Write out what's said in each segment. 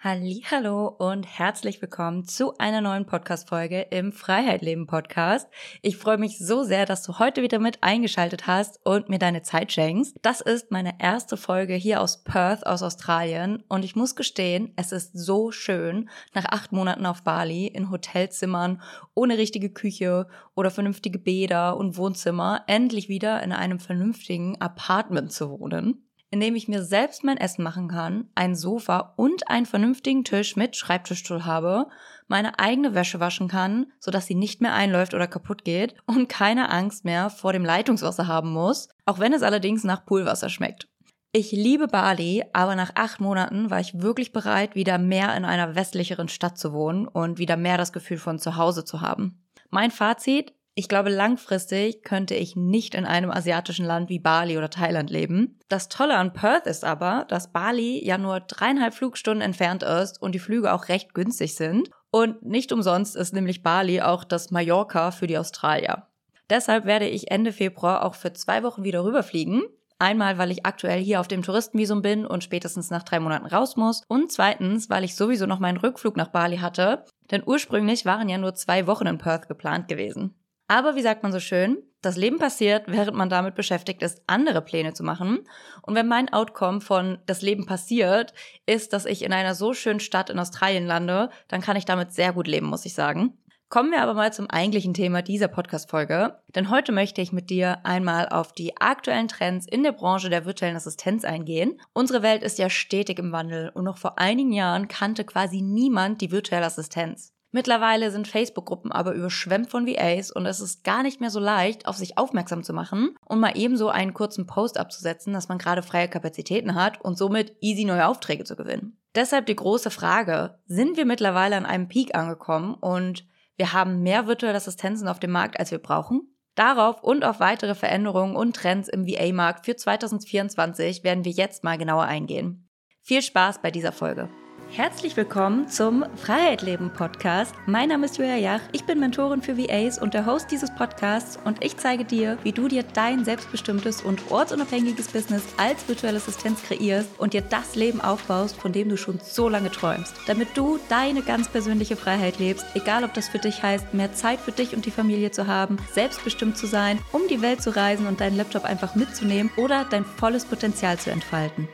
Hallo und herzlich willkommen zu einer neuen Podcast Folge im Freiheit Leben Podcast. Ich freue mich so sehr, dass du heute wieder mit eingeschaltet hast und mir deine Zeit schenkst. Das ist meine erste Folge hier aus Perth aus Australien und ich muss gestehen, es ist so schön nach acht Monaten auf Bali in Hotelzimmern ohne richtige Küche oder vernünftige Bäder und Wohnzimmer endlich wieder in einem vernünftigen Apartment zu wohnen in dem ich mir selbst mein Essen machen kann, ein Sofa und einen vernünftigen Tisch mit Schreibtischstuhl habe, meine eigene Wäsche waschen kann, sodass sie nicht mehr einläuft oder kaputt geht und keine Angst mehr vor dem Leitungswasser haben muss, auch wenn es allerdings nach Poolwasser schmeckt. Ich liebe Bali, aber nach acht Monaten war ich wirklich bereit, wieder mehr in einer westlicheren Stadt zu wohnen und wieder mehr das Gefühl von zu Hause zu haben. Mein Fazit, ich glaube, langfristig könnte ich nicht in einem asiatischen Land wie Bali oder Thailand leben. Das Tolle an Perth ist aber, dass Bali ja nur dreieinhalb Flugstunden entfernt ist und die Flüge auch recht günstig sind. Und nicht umsonst ist nämlich Bali auch das Mallorca für die Australier. Deshalb werde ich Ende Februar auch für zwei Wochen wieder rüberfliegen. Einmal, weil ich aktuell hier auf dem Touristenvisum bin und spätestens nach drei Monaten raus muss. Und zweitens, weil ich sowieso noch meinen Rückflug nach Bali hatte. Denn ursprünglich waren ja nur zwei Wochen in Perth geplant gewesen. Aber wie sagt man so schön, das Leben passiert, während man damit beschäftigt ist, andere Pläne zu machen. Und wenn mein Outcome von das Leben passiert ist, dass ich in einer so schönen Stadt in Australien lande, dann kann ich damit sehr gut leben, muss ich sagen. Kommen wir aber mal zum eigentlichen Thema dieser Podcast-Folge. Denn heute möchte ich mit dir einmal auf die aktuellen Trends in der Branche der virtuellen Assistenz eingehen. Unsere Welt ist ja stetig im Wandel und noch vor einigen Jahren kannte quasi niemand die virtuelle Assistenz. Mittlerweile sind Facebook-Gruppen aber überschwemmt von VAs und es ist gar nicht mehr so leicht, auf sich aufmerksam zu machen und mal ebenso einen kurzen Post abzusetzen, dass man gerade freie Kapazitäten hat und somit easy neue Aufträge zu gewinnen. Deshalb die große Frage, sind wir mittlerweile an einem Peak angekommen und wir haben mehr virtuelle Assistenzen auf dem Markt, als wir brauchen? Darauf und auf weitere Veränderungen und Trends im VA-Markt für 2024 werden wir jetzt mal genauer eingehen. Viel Spaß bei dieser Folge. Herzlich willkommen zum Freiheit Leben Podcast. Mein Name ist Julia Jach, ich bin Mentorin für VAs und der Host dieses Podcasts und ich zeige dir, wie du dir dein selbstbestimmtes und ortsunabhängiges Business als virtuelle Assistenz kreierst und dir das Leben aufbaust, von dem du schon so lange träumst, damit du deine ganz persönliche Freiheit lebst, egal ob das für dich heißt, mehr Zeit für dich und die Familie zu haben, selbstbestimmt zu sein, um die Welt zu reisen und deinen Laptop einfach mitzunehmen oder dein volles Potenzial zu entfalten.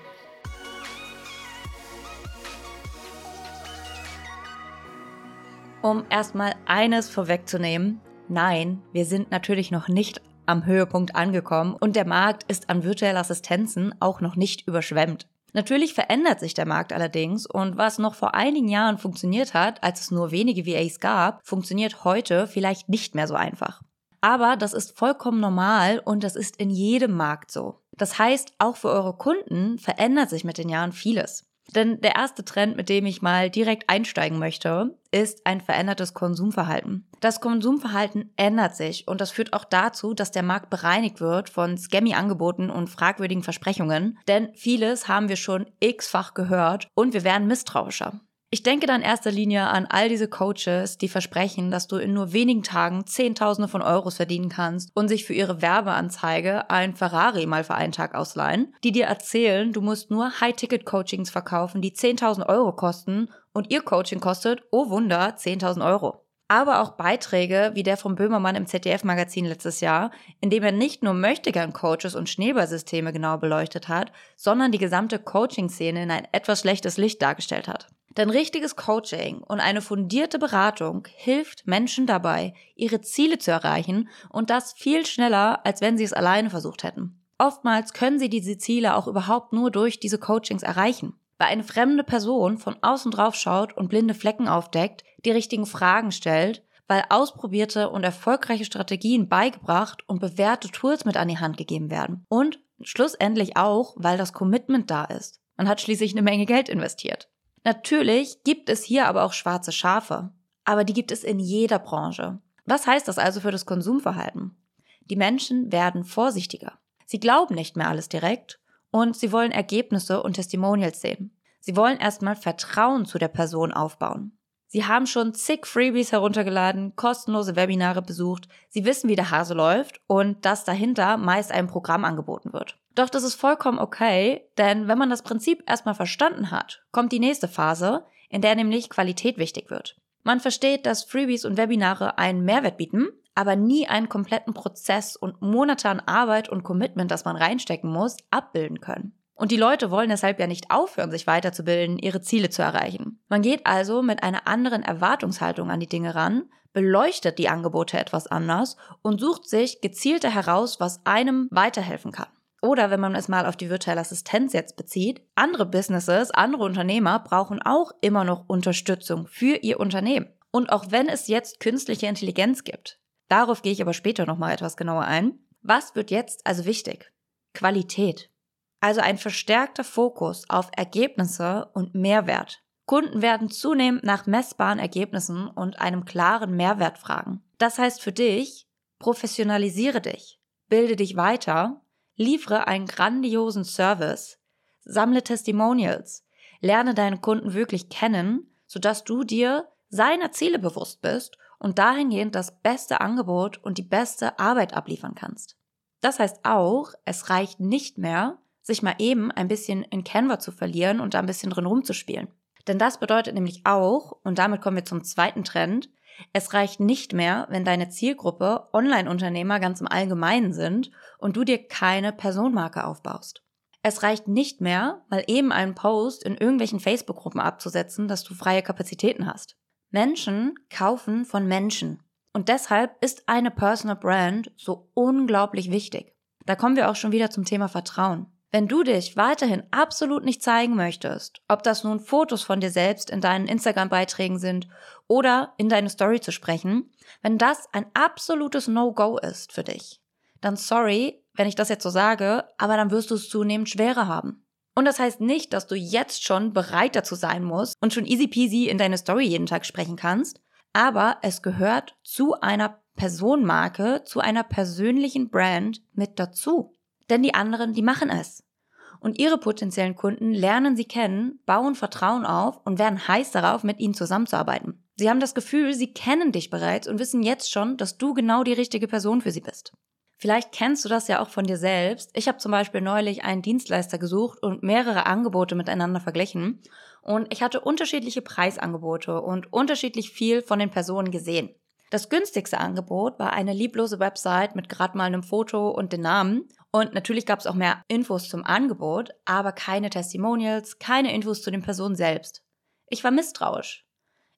Um erstmal eines vorwegzunehmen. Nein, wir sind natürlich noch nicht am Höhepunkt angekommen und der Markt ist an virtuellen Assistenzen auch noch nicht überschwemmt. Natürlich verändert sich der Markt allerdings und was noch vor einigen Jahren funktioniert hat, als es nur wenige VAs gab, funktioniert heute vielleicht nicht mehr so einfach. Aber das ist vollkommen normal und das ist in jedem Markt so. Das heißt, auch für eure Kunden verändert sich mit den Jahren vieles. Denn der erste Trend, mit dem ich mal direkt einsteigen möchte, ist ein verändertes Konsumverhalten. Das Konsumverhalten ändert sich und das führt auch dazu, dass der Markt bereinigt wird von Scammy-Angeboten und fragwürdigen Versprechungen. Denn vieles haben wir schon x-fach gehört und wir werden misstrauischer. Ich denke da in erster Linie an all diese Coaches, die versprechen, dass du in nur wenigen Tagen Zehntausende von Euros verdienen kannst und sich für ihre Werbeanzeige ein Ferrari mal für einen Tag ausleihen, die dir erzählen, du musst nur High-Ticket-Coachings verkaufen, die 10.000 Euro kosten und ihr Coaching kostet, oh Wunder, 10.000 Euro aber auch Beiträge wie der von Böhmermann im ZDF-Magazin letztes Jahr, in dem er nicht nur Möchtegern-Coaches und Schneeballsysteme genau beleuchtet hat, sondern die gesamte Coaching-Szene in ein etwas schlechtes Licht dargestellt hat. Denn richtiges Coaching und eine fundierte Beratung hilft Menschen dabei, ihre Ziele zu erreichen und das viel schneller, als wenn sie es alleine versucht hätten. Oftmals können sie diese Ziele auch überhaupt nur durch diese Coachings erreichen. Weil eine fremde Person von außen drauf schaut und blinde Flecken aufdeckt, die richtigen Fragen stellt, weil ausprobierte und erfolgreiche Strategien beigebracht und bewährte Tools mit an die Hand gegeben werden. Und schlussendlich auch, weil das Commitment da ist. Man hat schließlich eine Menge Geld investiert. Natürlich gibt es hier aber auch schwarze Schafe, aber die gibt es in jeder Branche. Was heißt das also für das Konsumverhalten? Die Menschen werden vorsichtiger. Sie glauben nicht mehr alles direkt und sie wollen Ergebnisse und Testimonials sehen. Sie wollen erstmal Vertrauen zu der Person aufbauen. Sie haben schon zig Freebies heruntergeladen, kostenlose Webinare besucht, Sie wissen, wie der Hase läuft und dass dahinter meist ein Programm angeboten wird. Doch das ist vollkommen okay, denn wenn man das Prinzip erstmal verstanden hat, kommt die nächste Phase, in der nämlich Qualität wichtig wird. Man versteht, dass Freebies und Webinare einen Mehrwert bieten, aber nie einen kompletten Prozess und Monate an Arbeit und Commitment, das man reinstecken muss, abbilden können. Und die Leute wollen deshalb ja nicht aufhören, sich weiterzubilden, ihre Ziele zu erreichen. Man geht also mit einer anderen Erwartungshaltung an die Dinge ran, beleuchtet die Angebote etwas anders und sucht sich gezielter heraus, was einem weiterhelfen kann. Oder wenn man es mal auf die virtuelle Assistenz jetzt bezieht, andere Businesses, andere Unternehmer brauchen auch immer noch Unterstützung für ihr Unternehmen. Und auch wenn es jetzt künstliche Intelligenz gibt, darauf gehe ich aber später nochmal etwas genauer ein, was wird jetzt also wichtig? Qualität. Also ein verstärkter Fokus auf Ergebnisse und Mehrwert. Kunden werden zunehmend nach messbaren Ergebnissen und einem klaren Mehrwert fragen. Das heißt für dich, professionalisiere dich, bilde dich weiter, liefere einen grandiosen Service, sammle Testimonials, lerne deinen Kunden wirklich kennen, sodass du dir seiner Ziele bewusst bist und dahingehend das beste Angebot und die beste Arbeit abliefern kannst. Das heißt auch, es reicht nicht mehr, sich mal eben ein bisschen in Canva zu verlieren und da ein bisschen drin rumzuspielen. Denn das bedeutet nämlich auch, und damit kommen wir zum zweiten Trend, es reicht nicht mehr, wenn deine Zielgruppe Online-Unternehmer ganz im Allgemeinen sind und du dir keine Personenmarke aufbaust. Es reicht nicht mehr, mal eben einen Post in irgendwelchen Facebook-Gruppen abzusetzen, dass du freie Kapazitäten hast. Menschen kaufen von Menschen. Und deshalb ist eine Personal Brand so unglaublich wichtig. Da kommen wir auch schon wieder zum Thema Vertrauen. Wenn du dich weiterhin absolut nicht zeigen möchtest, ob das nun Fotos von dir selbst in deinen Instagram-Beiträgen sind oder in deine Story zu sprechen, wenn das ein absolutes No-Go ist für dich, dann sorry, wenn ich das jetzt so sage, aber dann wirst du es zunehmend schwerer haben. Und das heißt nicht, dass du jetzt schon bereit dazu sein musst und schon easy peasy in deine Story jeden Tag sprechen kannst, aber es gehört zu einer Personenmarke, zu einer persönlichen Brand mit dazu. Denn die anderen, die machen es. Und ihre potenziellen Kunden lernen sie kennen, bauen Vertrauen auf und werden heiß darauf, mit ihnen zusammenzuarbeiten. Sie haben das Gefühl, sie kennen dich bereits und wissen jetzt schon, dass du genau die richtige Person für sie bist. Vielleicht kennst du das ja auch von dir selbst. Ich habe zum Beispiel neulich einen Dienstleister gesucht und mehrere Angebote miteinander verglichen. Und ich hatte unterschiedliche Preisangebote und unterschiedlich viel von den Personen gesehen. Das günstigste Angebot war eine lieblose Website mit gerade mal einem Foto und den Namen. Und natürlich gab es auch mehr Infos zum Angebot, aber keine Testimonials, keine Infos zu den Personen selbst. Ich war misstrauisch.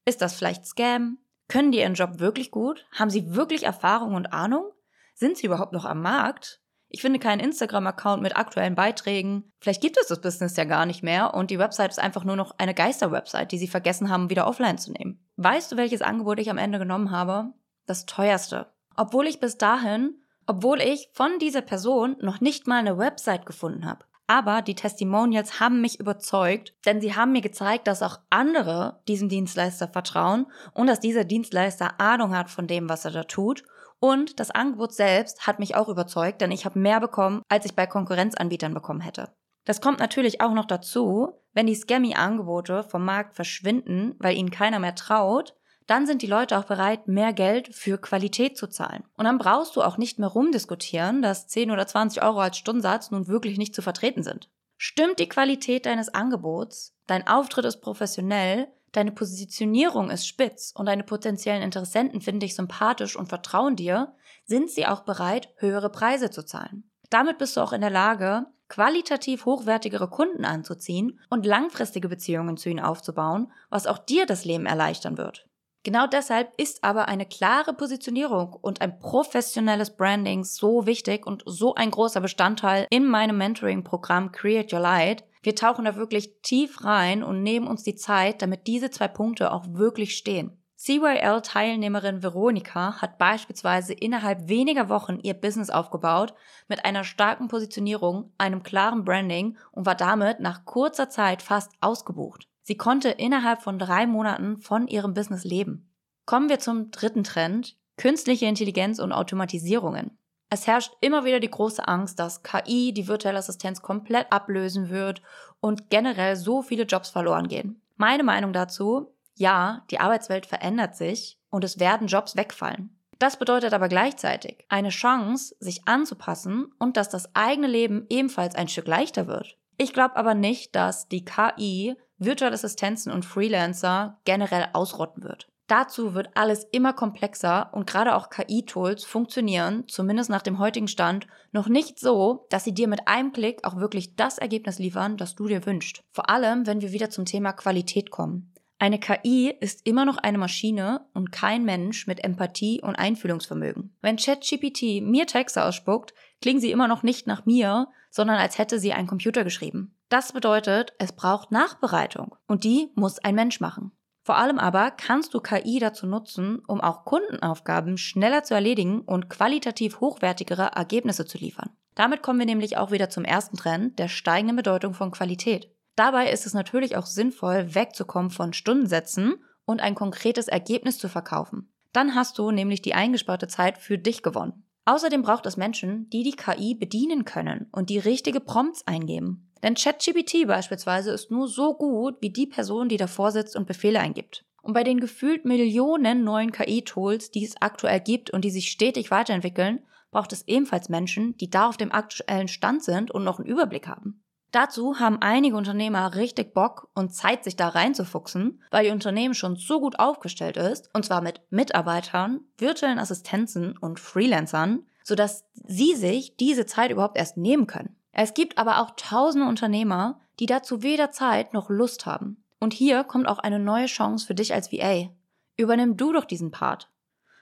Ist das vielleicht Scam? Können die ihren Job wirklich gut? Haben sie wirklich Erfahrung und Ahnung? Sind sie überhaupt noch am Markt? Ich finde keinen Instagram-Account mit aktuellen Beiträgen. Vielleicht gibt es das Business ja gar nicht mehr und die Website ist einfach nur noch eine Geister-Website, die sie vergessen haben, wieder offline zu nehmen. Weißt du, welches Angebot ich am Ende genommen habe? Das teuerste. Obwohl ich bis dahin obwohl ich von dieser Person noch nicht mal eine Website gefunden habe. Aber die Testimonials haben mich überzeugt, denn sie haben mir gezeigt, dass auch andere diesem Dienstleister vertrauen und dass dieser Dienstleister Ahnung hat von dem, was er da tut. Und das Angebot selbst hat mich auch überzeugt, denn ich habe mehr bekommen, als ich bei Konkurrenzanbietern bekommen hätte. Das kommt natürlich auch noch dazu, wenn die Scammy-Angebote vom Markt verschwinden, weil ihnen keiner mehr traut, dann sind die Leute auch bereit, mehr Geld für Qualität zu zahlen. Und dann brauchst du auch nicht mehr rumdiskutieren, dass 10 oder 20 Euro als Stundensatz nun wirklich nicht zu vertreten sind. Stimmt die Qualität deines Angebots, dein Auftritt ist professionell, deine Positionierung ist spitz und deine potenziellen Interessenten finden dich sympathisch und vertrauen dir, sind sie auch bereit, höhere Preise zu zahlen. Damit bist du auch in der Lage, qualitativ hochwertigere Kunden anzuziehen und langfristige Beziehungen zu ihnen aufzubauen, was auch dir das Leben erleichtern wird. Genau deshalb ist aber eine klare Positionierung und ein professionelles Branding so wichtig und so ein großer Bestandteil in meinem Mentoring-Programm Create Your Light. Wir tauchen da wirklich tief rein und nehmen uns die Zeit, damit diese zwei Punkte auch wirklich stehen. CYL-Teilnehmerin Veronika hat beispielsweise innerhalb weniger Wochen ihr Business aufgebaut mit einer starken Positionierung, einem klaren Branding und war damit nach kurzer Zeit fast ausgebucht. Sie konnte innerhalb von drei Monaten von ihrem Business leben. Kommen wir zum dritten Trend, künstliche Intelligenz und Automatisierungen. Es herrscht immer wieder die große Angst, dass KI die virtuelle Assistenz komplett ablösen wird und generell so viele Jobs verloren gehen. Meine Meinung dazu, Ja, die Arbeitswelt verändert sich und es werden Jobs wegfallen. Das bedeutet aber gleichzeitig eine Chance, sich anzupassen und dass das eigene Leben ebenfalls ein Stück leichter wird. Ich glaube aber nicht, dass die KI virtuelle Assistenzen und Freelancer generell ausrotten wird. Dazu wird alles immer komplexer und gerade auch KI-Tools funktionieren, zumindest nach dem heutigen Stand, noch nicht so, dass sie dir mit einem Klick auch wirklich das Ergebnis liefern, das du dir wünschst. Vor allem, wenn wir wieder zum Thema Qualität kommen. Eine KI ist immer noch eine Maschine und kein Mensch mit Empathie und Einfühlungsvermögen. Wenn ChatGPT mir Texte ausspuckt, klingen sie immer noch nicht nach mir, sondern als hätte sie ein Computer geschrieben. Das bedeutet, es braucht Nachbereitung und die muss ein Mensch machen. Vor allem aber kannst du KI dazu nutzen, um auch Kundenaufgaben schneller zu erledigen und qualitativ hochwertigere Ergebnisse zu liefern. Damit kommen wir nämlich auch wieder zum ersten Trend der steigenden Bedeutung von Qualität. Dabei ist es natürlich auch sinnvoll, wegzukommen von Stundensätzen und ein konkretes Ergebnis zu verkaufen. Dann hast du nämlich die eingesparte Zeit für dich gewonnen. Außerdem braucht es Menschen, die die KI bedienen können und die richtige Prompts eingeben. Denn ChatGPT beispielsweise ist nur so gut wie die Person, die davor sitzt und Befehle eingibt. Und bei den gefühlt Millionen neuen KI-Tools, die es aktuell gibt und die sich stetig weiterentwickeln, braucht es ebenfalls Menschen, die da auf dem aktuellen Stand sind und noch einen Überblick haben. Dazu haben einige Unternehmer richtig Bock und Zeit, sich da reinzufuchsen, weil ihr Unternehmen schon so gut aufgestellt ist, und zwar mit Mitarbeitern, virtuellen Assistenzen und Freelancern, sodass sie sich diese Zeit überhaupt erst nehmen können. Es gibt aber auch tausende Unternehmer, die dazu weder Zeit noch Lust haben. Und hier kommt auch eine neue Chance für dich als VA. Übernimm du doch diesen Part.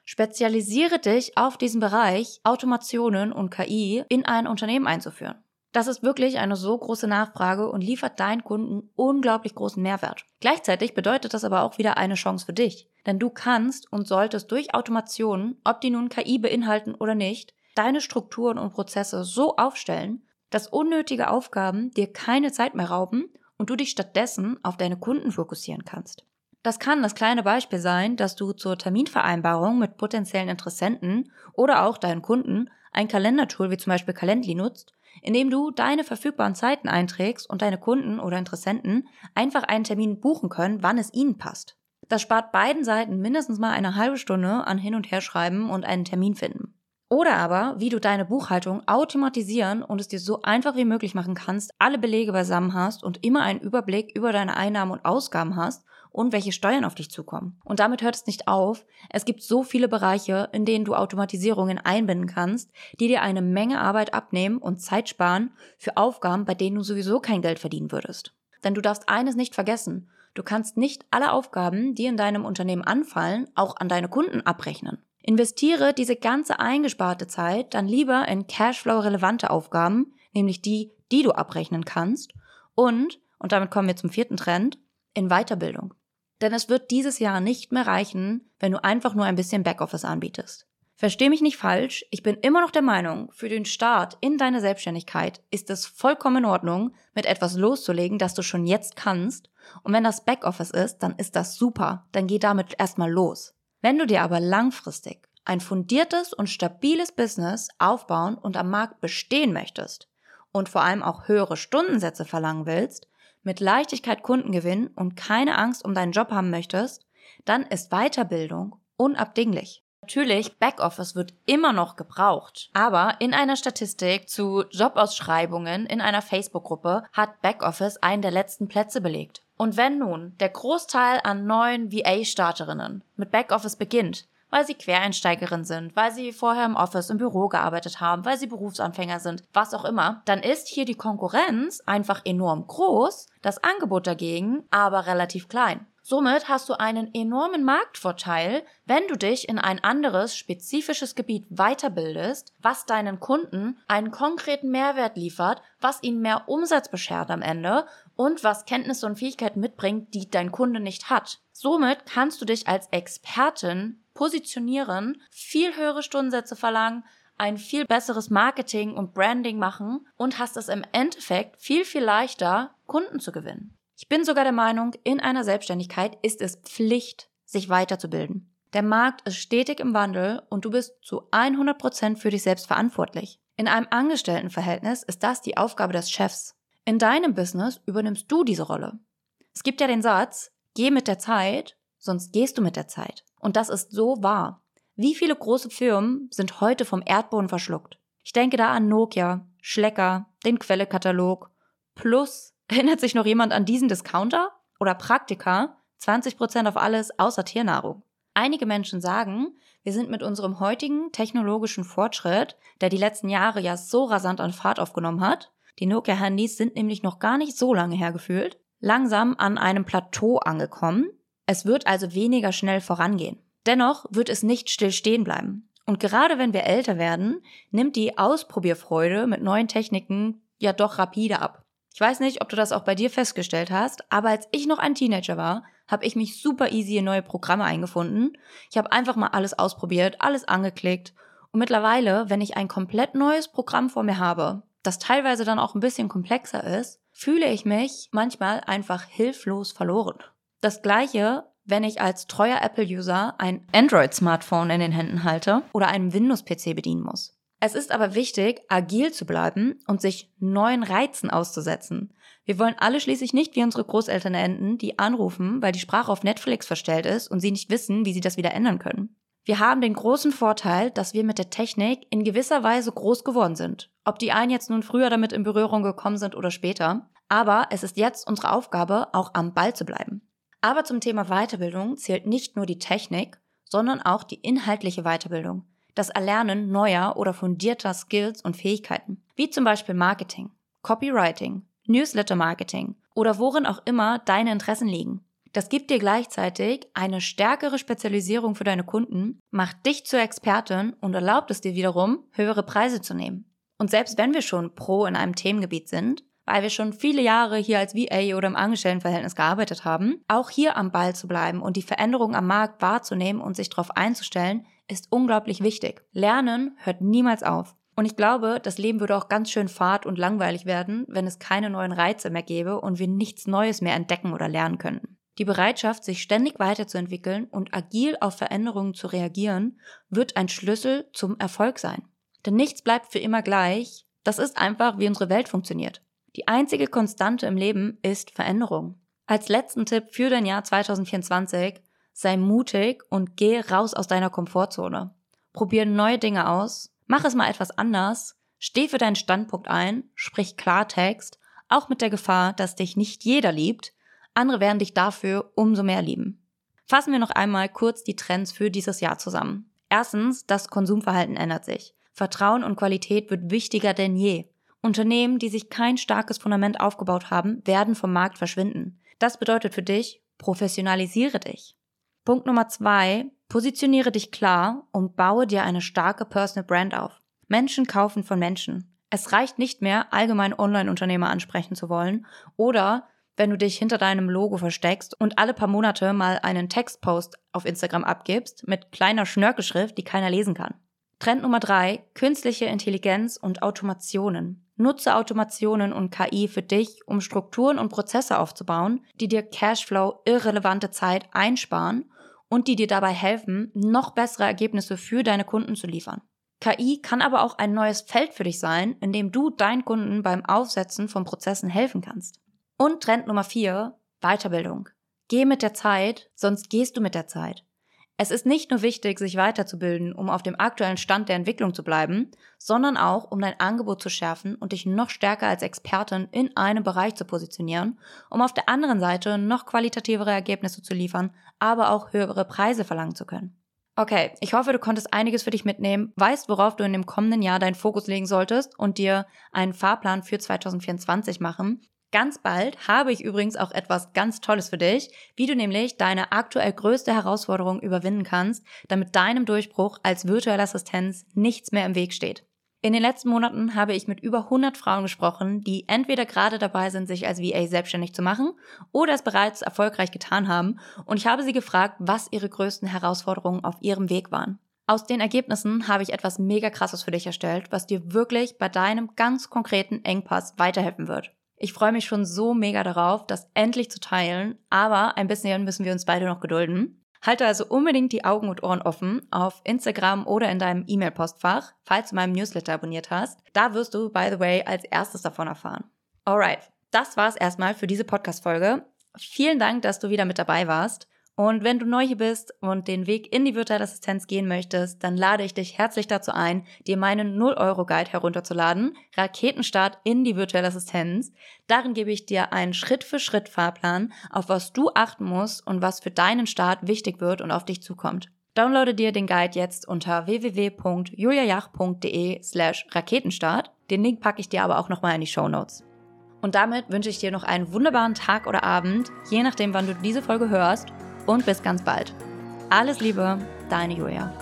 Spezialisiere dich auf diesen Bereich, Automationen und KI in ein Unternehmen einzuführen. Das ist wirklich eine so große Nachfrage und liefert deinen Kunden unglaublich großen Mehrwert. Gleichzeitig bedeutet das aber auch wieder eine Chance für dich. Denn du kannst und solltest durch Automationen, ob die nun KI beinhalten oder nicht, deine Strukturen und Prozesse so aufstellen, dass unnötige Aufgaben dir keine Zeit mehr rauben und du dich stattdessen auf deine Kunden fokussieren kannst. Das kann das kleine Beispiel sein, dass du zur Terminvereinbarung mit potenziellen Interessenten oder auch deinen Kunden ein Kalendertool wie zum Beispiel Calendly nutzt, in dem du deine verfügbaren Zeiten einträgst und deine Kunden oder Interessenten einfach einen Termin buchen können, wann es ihnen passt. Das spart beiden Seiten mindestens mal eine halbe Stunde an Hin- und Herschreiben und einen Termin finden. Oder aber, wie du deine Buchhaltung automatisieren und es dir so einfach wie möglich machen kannst, alle Belege beisammen hast und immer einen Überblick über deine Einnahmen und Ausgaben hast und welche Steuern auf dich zukommen. Und damit hört es nicht auf. Es gibt so viele Bereiche, in denen du Automatisierungen einbinden kannst, die dir eine Menge Arbeit abnehmen und Zeit sparen für Aufgaben, bei denen du sowieso kein Geld verdienen würdest. Denn du darfst eines nicht vergessen. Du kannst nicht alle Aufgaben, die in deinem Unternehmen anfallen, auch an deine Kunden abrechnen. Investiere diese ganze eingesparte Zeit dann lieber in Cashflow-relevante Aufgaben, nämlich die, die du abrechnen kannst, und, und damit kommen wir zum vierten Trend, in Weiterbildung. Denn es wird dieses Jahr nicht mehr reichen, wenn du einfach nur ein bisschen Backoffice anbietest. Versteh mich nicht falsch, ich bin immer noch der Meinung, für den Start in deine Selbstständigkeit ist es vollkommen in Ordnung, mit etwas loszulegen, das du schon jetzt kannst. Und wenn das Backoffice ist, dann ist das super, dann geh damit erstmal los. Wenn du dir aber langfristig ein fundiertes und stabiles Business aufbauen und am Markt bestehen möchtest und vor allem auch höhere Stundensätze verlangen willst, mit Leichtigkeit Kunden gewinnen und keine Angst um deinen Job haben möchtest, dann ist Weiterbildung unabdinglich. Natürlich, Backoffice wird immer noch gebraucht. Aber in einer Statistik zu Jobausschreibungen in einer Facebook-Gruppe hat Backoffice einen der letzten Plätze belegt. Und wenn nun der Großteil an neuen VA-Starterinnen mit Backoffice beginnt, weil sie Quereinsteigerinnen sind, weil sie vorher im Office, im Büro gearbeitet haben, weil sie Berufsanfänger sind, was auch immer, dann ist hier die Konkurrenz einfach enorm groß, das Angebot dagegen aber relativ klein. Somit hast du einen enormen Marktvorteil, wenn du dich in ein anderes spezifisches Gebiet weiterbildest, was deinen Kunden einen konkreten Mehrwert liefert, was ihnen mehr Umsatz beschert am Ende und was Kenntnisse und Fähigkeiten mitbringt, die dein Kunde nicht hat. Somit kannst du dich als Expertin positionieren, viel höhere Stundensätze verlangen, ein viel besseres Marketing und Branding machen und hast es im Endeffekt viel, viel leichter, Kunden zu gewinnen. Ich bin sogar der Meinung, in einer Selbstständigkeit ist es Pflicht, sich weiterzubilden. Der Markt ist stetig im Wandel und du bist zu 100 Prozent für dich selbst verantwortlich. In einem Angestelltenverhältnis ist das die Aufgabe des Chefs. In deinem Business übernimmst du diese Rolle. Es gibt ja den Satz, geh mit der Zeit sonst gehst du mit der Zeit. Und das ist so wahr. Wie viele große Firmen sind heute vom Erdboden verschluckt? Ich denke da an Nokia, Schlecker, den Quellekatalog. Plus, erinnert sich noch jemand an diesen Discounter? Oder Praktika? 20% auf alles außer Tiernahrung. Einige Menschen sagen, wir sind mit unserem heutigen technologischen Fortschritt, der die letzten Jahre ja so rasant an Fahrt aufgenommen hat, die Nokia-Handys sind nämlich noch gar nicht so lange hergefühlt, langsam an einem Plateau angekommen. Es wird also weniger schnell vorangehen. Dennoch wird es nicht still stehen bleiben. Und gerade wenn wir älter werden, nimmt die Ausprobierfreude mit neuen Techniken ja doch rapide ab. Ich weiß nicht, ob du das auch bei dir festgestellt hast, aber als ich noch ein Teenager war, habe ich mich super easy in neue Programme eingefunden. Ich habe einfach mal alles ausprobiert, alles angeklickt. Und mittlerweile, wenn ich ein komplett neues Programm vor mir habe, das teilweise dann auch ein bisschen komplexer ist, fühle ich mich manchmal einfach hilflos verloren. Das gleiche wenn ich als treuer Apple-User ein Android-Smartphone in den Händen halte oder einen Windows-PC bedienen muss. Es ist aber wichtig, agil zu bleiben und sich neuen Reizen auszusetzen. Wir wollen alle schließlich nicht wie unsere Großeltern enden, die anrufen, weil die Sprache auf Netflix verstellt ist und sie nicht wissen, wie sie das wieder ändern können. Wir haben den großen Vorteil, dass wir mit der Technik in gewisser Weise groß geworden sind. Ob die einen jetzt nun früher damit in Berührung gekommen sind oder später. Aber es ist jetzt unsere Aufgabe, auch am Ball zu bleiben. Aber zum Thema Weiterbildung zählt nicht nur die Technik, sondern auch die inhaltliche Weiterbildung, das Erlernen neuer oder fundierter Skills und Fähigkeiten, wie zum Beispiel Marketing, Copywriting, Newsletter-Marketing oder worin auch immer deine Interessen liegen. Das gibt dir gleichzeitig eine stärkere Spezialisierung für deine Kunden, macht dich zur Expertin und erlaubt es dir wiederum, höhere Preise zu nehmen. Und selbst wenn wir schon Pro in einem Themengebiet sind, weil wir schon viele Jahre hier als VA oder im Angestelltenverhältnis gearbeitet haben, auch hier am Ball zu bleiben und die Veränderungen am Markt wahrzunehmen und sich darauf einzustellen, ist unglaublich wichtig. Lernen hört niemals auf. Und ich glaube, das Leben würde auch ganz schön fad und langweilig werden, wenn es keine neuen Reize mehr gäbe und wir nichts Neues mehr entdecken oder lernen könnten. Die Bereitschaft, sich ständig weiterzuentwickeln und agil auf Veränderungen zu reagieren, wird ein Schlüssel zum Erfolg sein. Denn nichts bleibt für immer gleich. Das ist einfach, wie unsere Welt funktioniert. Die einzige Konstante im Leben ist Veränderung. Als letzten Tipp für dein Jahr 2024, sei mutig und geh raus aus deiner Komfortzone. Probier neue Dinge aus, mach es mal etwas anders, steh für deinen Standpunkt ein, sprich Klartext, auch mit der Gefahr, dass dich nicht jeder liebt, andere werden dich dafür umso mehr lieben. Fassen wir noch einmal kurz die Trends für dieses Jahr zusammen. Erstens, das Konsumverhalten ändert sich. Vertrauen und Qualität wird wichtiger denn je. Unternehmen, die sich kein starkes Fundament aufgebaut haben, werden vom Markt verschwinden. Das bedeutet für dich, professionalisiere dich. Punkt Nummer zwei, positioniere dich klar und baue dir eine starke Personal Brand auf. Menschen kaufen von Menschen. Es reicht nicht mehr, allgemein Online-Unternehmer ansprechen zu wollen oder wenn du dich hinter deinem Logo versteckst und alle paar Monate mal einen Textpost auf Instagram abgibst mit kleiner Schnörkelschrift, die keiner lesen kann. Trend Nummer drei, künstliche Intelligenz und Automationen. Nutze Automationen und KI für dich, um Strukturen und Prozesse aufzubauen, die dir Cashflow irrelevante Zeit einsparen und die dir dabei helfen, noch bessere Ergebnisse für deine Kunden zu liefern. KI kann aber auch ein neues Feld für dich sein, in dem du deinen Kunden beim Aufsetzen von Prozessen helfen kannst. Und Trend Nummer vier: Weiterbildung. Geh mit der Zeit, sonst gehst du mit der Zeit. Es ist nicht nur wichtig, sich weiterzubilden, um auf dem aktuellen Stand der Entwicklung zu bleiben, sondern auch, um dein Angebot zu schärfen und dich noch stärker als Expertin in einem Bereich zu positionieren, um auf der anderen Seite noch qualitativere Ergebnisse zu liefern, aber auch höhere Preise verlangen zu können. Okay, ich hoffe, du konntest einiges für dich mitnehmen, weißt, worauf du in dem kommenden Jahr deinen Fokus legen solltest und dir einen Fahrplan für 2024 machen. Ganz bald habe ich übrigens auch etwas ganz Tolles für dich, wie du nämlich deine aktuell größte Herausforderung überwinden kannst, damit deinem Durchbruch als virtuelle Assistenz nichts mehr im Weg steht. In den letzten Monaten habe ich mit über 100 Frauen gesprochen, die entweder gerade dabei sind, sich als VA selbstständig zu machen oder es bereits erfolgreich getan haben und ich habe sie gefragt, was ihre größten Herausforderungen auf ihrem Weg waren. Aus den Ergebnissen habe ich etwas mega krasses für dich erstellt, was dir wirklich bei deinem ganz konkreten Engpass weiterhelfen wird. Ich freue mich schon so mega darauf, das endlich zu teilen, aber ein bisschen müssen wir uns beide noch gedulden. Halte also unbedingt die Augen und Ohren offen auf Instagram oder in deinem E-Mail-Postfach, falls du meinem Newsletter abonniert hast. Da wirst du, by the way, als erstes davon erfahren. Alright, das war's erstmal für diese Podcast-Folge. Vielen Dank, dass du wieder mit dabei warst. Und wenn du neu hier bist und den Weg in die virtuelle Assistenz gehen möchtest, dann lade ich dich herzlich dazu ein, dir meinen 0-Euro-Guide herunterzuladen, Raketenstart in die virtuelle Assistenz. Darin gebe ich dir einen Schritt-für-Schritt-Fahrplan, auf was du achten musst und was für deinen Start wichtig wird und auf dich zukommt. Downloade dir den Guide jetzt unter www.juliajach.de slash Raketenstart. Den Link packe ich dir aber auch nochmal in die Show Notes. Und damit wünsche ich dir noch einen wunderbaren Tag oder Abend, je nachdem, wann du diese Folge hörst und bis ganz bald. Alles Liebe, deine Julia.